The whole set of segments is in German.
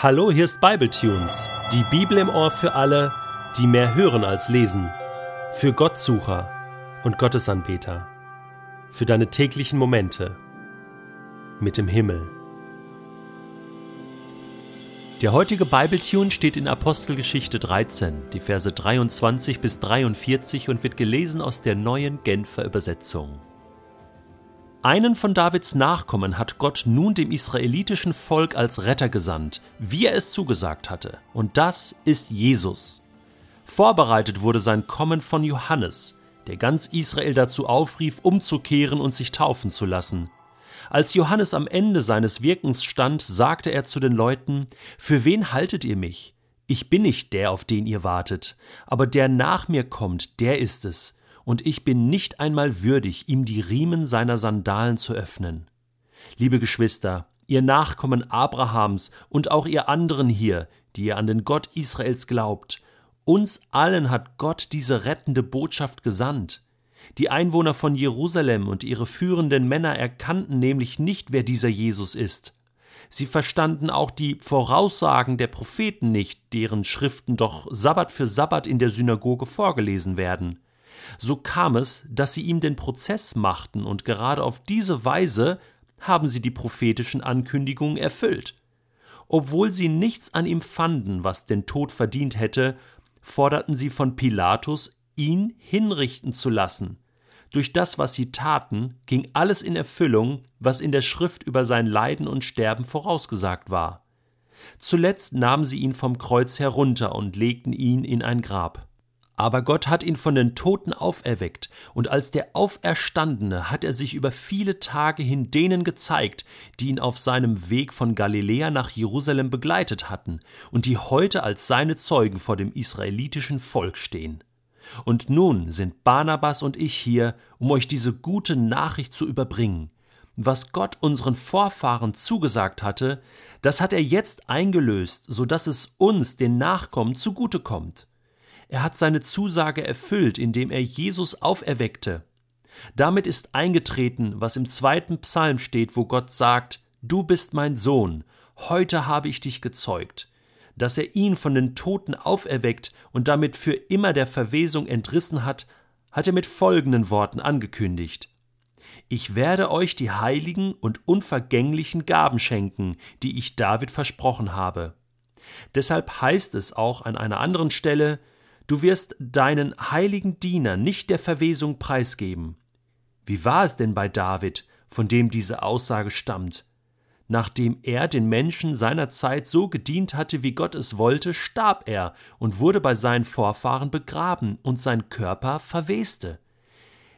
Hallo, hier ist Bibletunes, die Bibel im Ohr für alle, die mehr hören als lesen, für Gottsucher und Gottesanbeter, für deine täglichen Momente mit dem Himmel. Der heutige Bibletune steht in Apostelgeschichte 13, die Verse 23 bis 43 und wird gelesen aus der neuen Genfer Übersetzung. Einen von Davids Nachkommen hat Gott nun dem israelitischen Volk als Retter gesandt, wie er es zugesagt hatte. Und das ist Jesus. Vorbereitet wurde sein Kommen von Johannes, der ganz Israel dazu aufrief, umzukehren und sich taufen zu lassen. Als Johannes am Ende seines Wirkens stand, sagte er zu den Leuten, Für wen haltet ihr mich? Ich bin nicht der, auf den ihr wartet, aber der nach mir kommt, der ist es, und ich bin nicht einmal würdig, ihm die Riemen seiner Sandalen zu öffnen. Liebe Geschwister, ihr Nachkommen Abrahams und auch ihr anderen hier, die ihr an den Gott Israels glaubt, uns allen hat Gott diese rettende Botschaft gesandt. Die Einwohner von Jerusalem und ihre führenden Männer erkannten nämlich nicht, wer dieser Jesus ist. Sie verstanden auch die Voraussagen der Propheten nicht, deren Schriften doch Sabbat für Sabbat in der Synagoge vorgelesen werden. So kam es, dass sie ihm den Prozess machten, und gerade auf diese Weise haben sie die prophetischen Ankündigungen erfüllt. Obwohl sie nichts an ihm fanden, was den Tod verdient hätte, forderten sie von Pilatus, ihn hinrichten zu lassen. Durch das, was sie taten, ging alles in Erfüllung, was in der Schrift über sein Leiden und Sterben vorausgesagt war. Zuletzt nahmen sie ihn vom Kreuz herunter und legten ihn in ein Grab. Aber Gott hat ihn von den Toten auferweckt, und als der Auferstandene hat er sich über viele Tage hin denen gezeigt, die ihn auf seinem Weg von Galiläa nach Jerusalem begleitet hatten und die heute als seine Zeugen vor dem israelitischen Volk stehen. Und nun sind Barnabas und ich hier, um euch diese gute Nachricht zu überbringen. Was Gott unseren Vorfahren zugesagt hatte, das hat er jetzt eingelöst, so dass es uns, den Nachkommen, zugute kommt. Er hat seine Zusage erfüllt, indem er Jesus auferweckte. Damit ist eingetreten, was im zweiten Psalm steht, wo Gott sagt, Du bist mein Sohn, heute habe ich dich gezeugt. Dass er ihn von den Toten auferweckt und damit für immer der Verwesung entrissen hat, hat er mit folgenden Worten angekündigt. Ich werde euch die heiligen und unvergänglichen Gaben schenken, die ich David versprochen habe. Deshalb heißt es auch an einer anderen Stelle, Du wirst deinen heiligen Diener nicht der Verwesung preisgeben. Wie war es denn bei David, von dem diese Aussage stammt? Nachdem er den Menschen seiner Zeit so gedient hatte, wie Gott es wollte, starb er und wurde bei seinen Vorfahren begraben, und sein Körper verweste.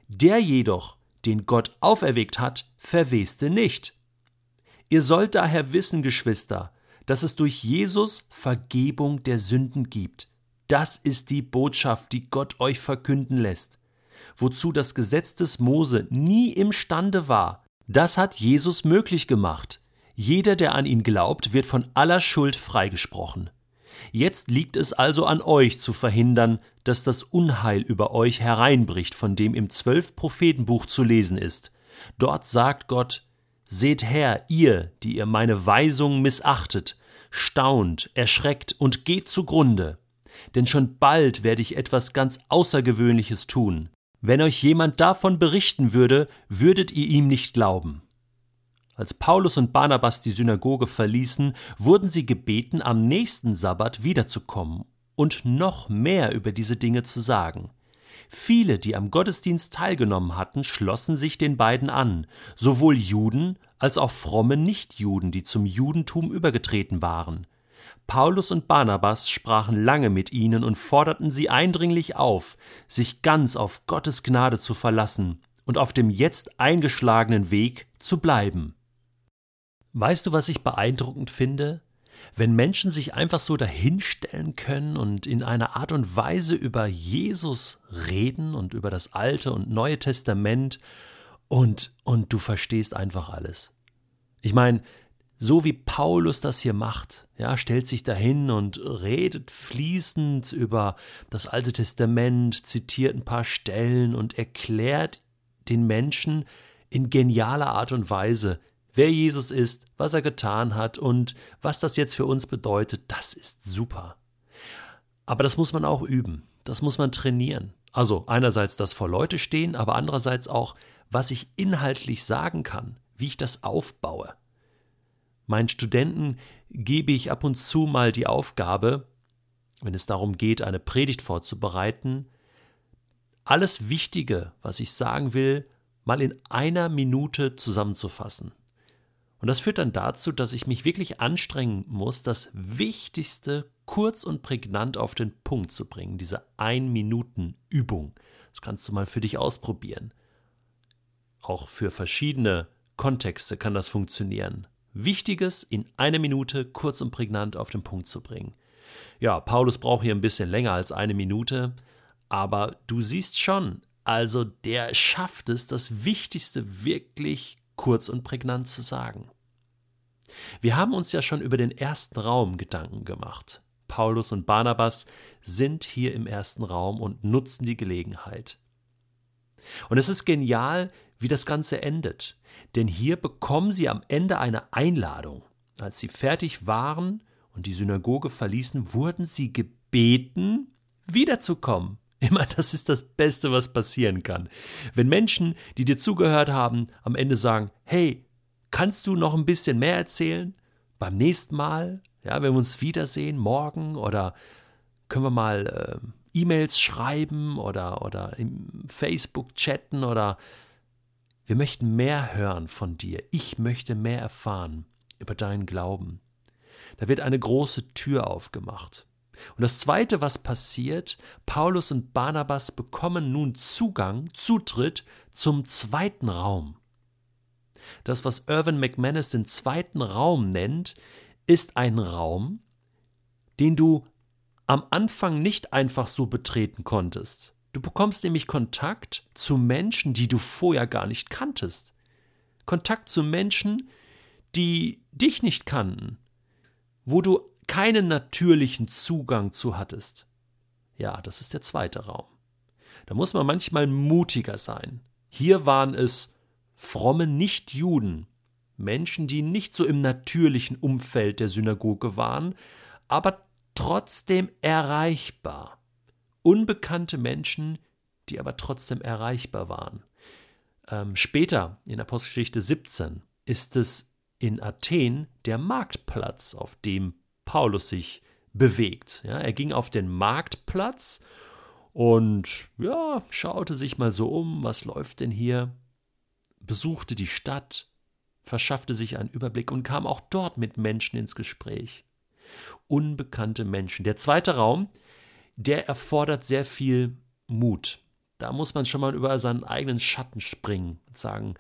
Der jedoch, den Gott auferweckt hat, verweste nicht. Ihr sollt daher wissen, Geschwister, dass es durch Jesus Vergebung der Sünden gibt. Das ist die Botschaft, die Gott euch verkünden lässt. Wozu das Gesetz des Mose nie imstande war, das hat Jesus möglich gemacht. Jeder, der an ihn glaubt, wird von aller Schuld freigesprochen. Jetzt liegt es also an euch zu verhindern, dass das Unheil über euch hereinbricht, von dem im zwölf Prophetenbuch zu lesen ist. Dort sagt Gott, Seht her, ihr, die ihr meine Weisungen missachtet, staunt, erschreckt und geht zugrunde denn schon bald werde ich etwas ganz Außergewöhnliches tun. Wenn euch jemand davon berichten würde, würdet ihr ihm nicht glauben. Als Paulus und Barnabas die Synagoge verließen, wurden sie gebeten, am nächsten Sabbat wiederzukommen und noch mehr über diese Dinge zu sagen. Viele, die am Gottesdienst teilgenommen hatten, schlossen sich den beiden an, sowohl Juden als auch fromme Nichtjuden, die zum Judentum übergetreten waren. Paulus und Barnabas sprachen lange mit ihnen und forderten sie eindringlich auf, sich ganz auf Gottes Gnade zu verlassen und auf dem jetzt eingeschlagenen Weg zu bleiben. Weißt du, was ich beeindruckend finde? Wenn Menschen sich einfach so dahinstellen können und in einer Art und Weise über Jesus reden und über das Alte und Neue Testament und, und du verstehst einfach alles. Ich meine, so wie Paulus das hier macht. Ja, stellt sich dahin und redet fließend über das Alte Testament, zitiert ein paar Stellen und erklärt den Menschen in genialer Art und Weise, wer Jesus ist, was er getan hat und was das jetzt für uns bedeutet, das ist super. Aber das muss man auch üben, das muss man trainieren. Also einerseits das vor Leute stehen, aber andererseits auch, was ich inhaltlich sagen kann, wie ich das aufbaue. Meinen Studenten gebe ich ab und zu mal die Aufgabe, wenn es darum geht, eine Predigt vorzubereiten, alles Wichtige, was ich sagen will, mal in einer Minute zusammenzufassen. Und das führt dann dazu, dass ich mich wirklich anstrengen muss, das Wichtigste kurz und prägnant auf den Punkt zu bringen. Diese Ein-Minuten-Übung. Das kannst du mal für dich ausprobieren. Auch für verschiedene Kontexte kann das funktionieren. Wichtiges in einer Minute kurz und prägnant auf den Punkt zu bringen. Ja, Paulus braucht hier ein bisschen länger als eine Minute, aber du siehst schon, also der schafft es, das Wichtigste wirklich kurz und prägnant zu sagen. Wir haben uns ja schon über den ersten Raum Gedanken gemacht. Paulus und Barnabas sind hier im ersten Raum und nutzen die Gelegenheit. Und es ist genial, wie das Ganze endet, denn hier bekommen sie am Ende eine Einladung. Als sie fertig waren und die Synagoge verließen, wurden sie gebeten, wiederzukommen. Immer, das ist das Beste, was passieren kann. Wenn Menschen, die dir zugehört haben, am Ende sagen, hey, kannst du noch ein bisschen mehr erzählen? Beim nächsten Mal, ja, wenn wir uns wiedersehen, morgen oder können wir mal äh, E-Mails schreiben oder, oder im Facebook chatten oder wir möchten mehr hören von dir. Ich möchte mehr erfahren über deinen Glauben. Da wird eine große Tür aufgemacht. Und das Zweite, was passiert, Paulus und Barnabas bekommen nun Zugang, Zutritt zum zweiten Raum. Das, was Irvin McManus den zweiten Raum nennt, ist ein Raum, den du am Anfang nicht einfach so betreten konntest. Du bekommst nämlich Kontakt zu Menschen, die du vorher gar nicht kanntest. Kontakt zu Menschen, die dich nicht kannten, wo du keinen natürlichen Zugang zu hattest. Ja, das ist der zweite Raum. Da muss man manchmal mutiger sein. Hier waren es fromme Nichtjuden, Menschen, die nicht so im natürlichen Umfeld der Synagoge waren, aber trotzdem erreichbar. Unbekannte Menschen, die aber trotzdem erreichbar waren. Ähm, später, in Apostelgeschichte 17, ist es in Athen der Marktplatz, auf dem Paulus sich bewegt. Ja, er ging auf den Marktplatz und ja, schaute sich mal so um, was läuft denn hier, besuchte die Stadt, verschaffte sich einen Überblick und kam auch dort mit Menschen ins Gespräch. Unbekannte Menschen. Der zweite Raum, der erfordert sehr viel Mut. Da muss man schon mal über seinen eigenen Schatten springen und sagen,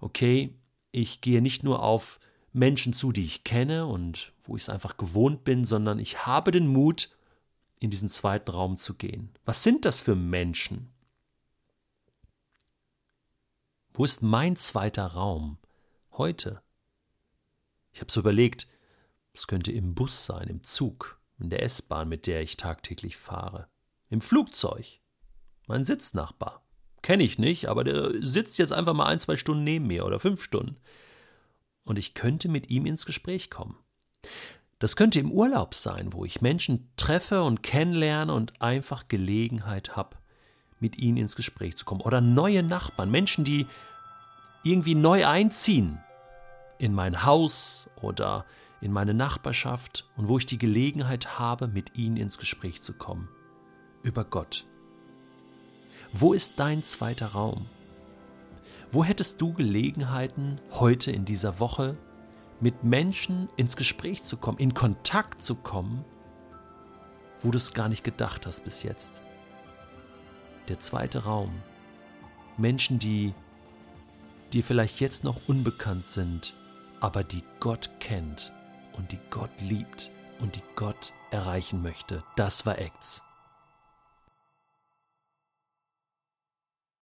okay, ich gehe nicht nur auf Menschen zu, die ich kenne und wo ich es einfach gewohnt bin, sondern ich habe den Mut, in diesen zweiten Raum zu gehen. Was sind das für Menschen? Wo ist mein zweiter Raum heute? Ich habe so überlegt, es könnte im Bus sein, im Zug, in der S-Bahn, mit der ich tagtäglich fahre, im Flugzeug, mein Sitznachbar. Kenne ich nicht, aber der sitzt jetzt einfach mal ein, zwei Stunden neben mir oder fünf Stunden und ich könnte mit ihm ins Gespräch kommen. Das könnte im Urlaub sein, wo ich Menschen treffe und kennenlerne und einfach Gelegenheit habe, mit ihnen ins Gespräch zu kommen. Oder neue Nachbarn, Menschen, die irgendwie neu einziehen in mein Haus oder in meine Nachbarschaft und wo ich die Gelegenheit habe, mit ihnen ins Gespräch zu kommen. Über Gott. Wo ist dein zweiter Raum? Wo hättest du Gelegenheiten, heute in dieser Woche mit Menschen ins Gespräch zu kommen, in Kontakt zu kommen, wo du es gar nicht gedacht hast bis jetzt? Der zweite Raum. Menschen, die dir vielleicht jetzt noch unbekannt sind, aber die Gott kennt und die Gott liebt und die Gott erreichen möchte. Das war Acts.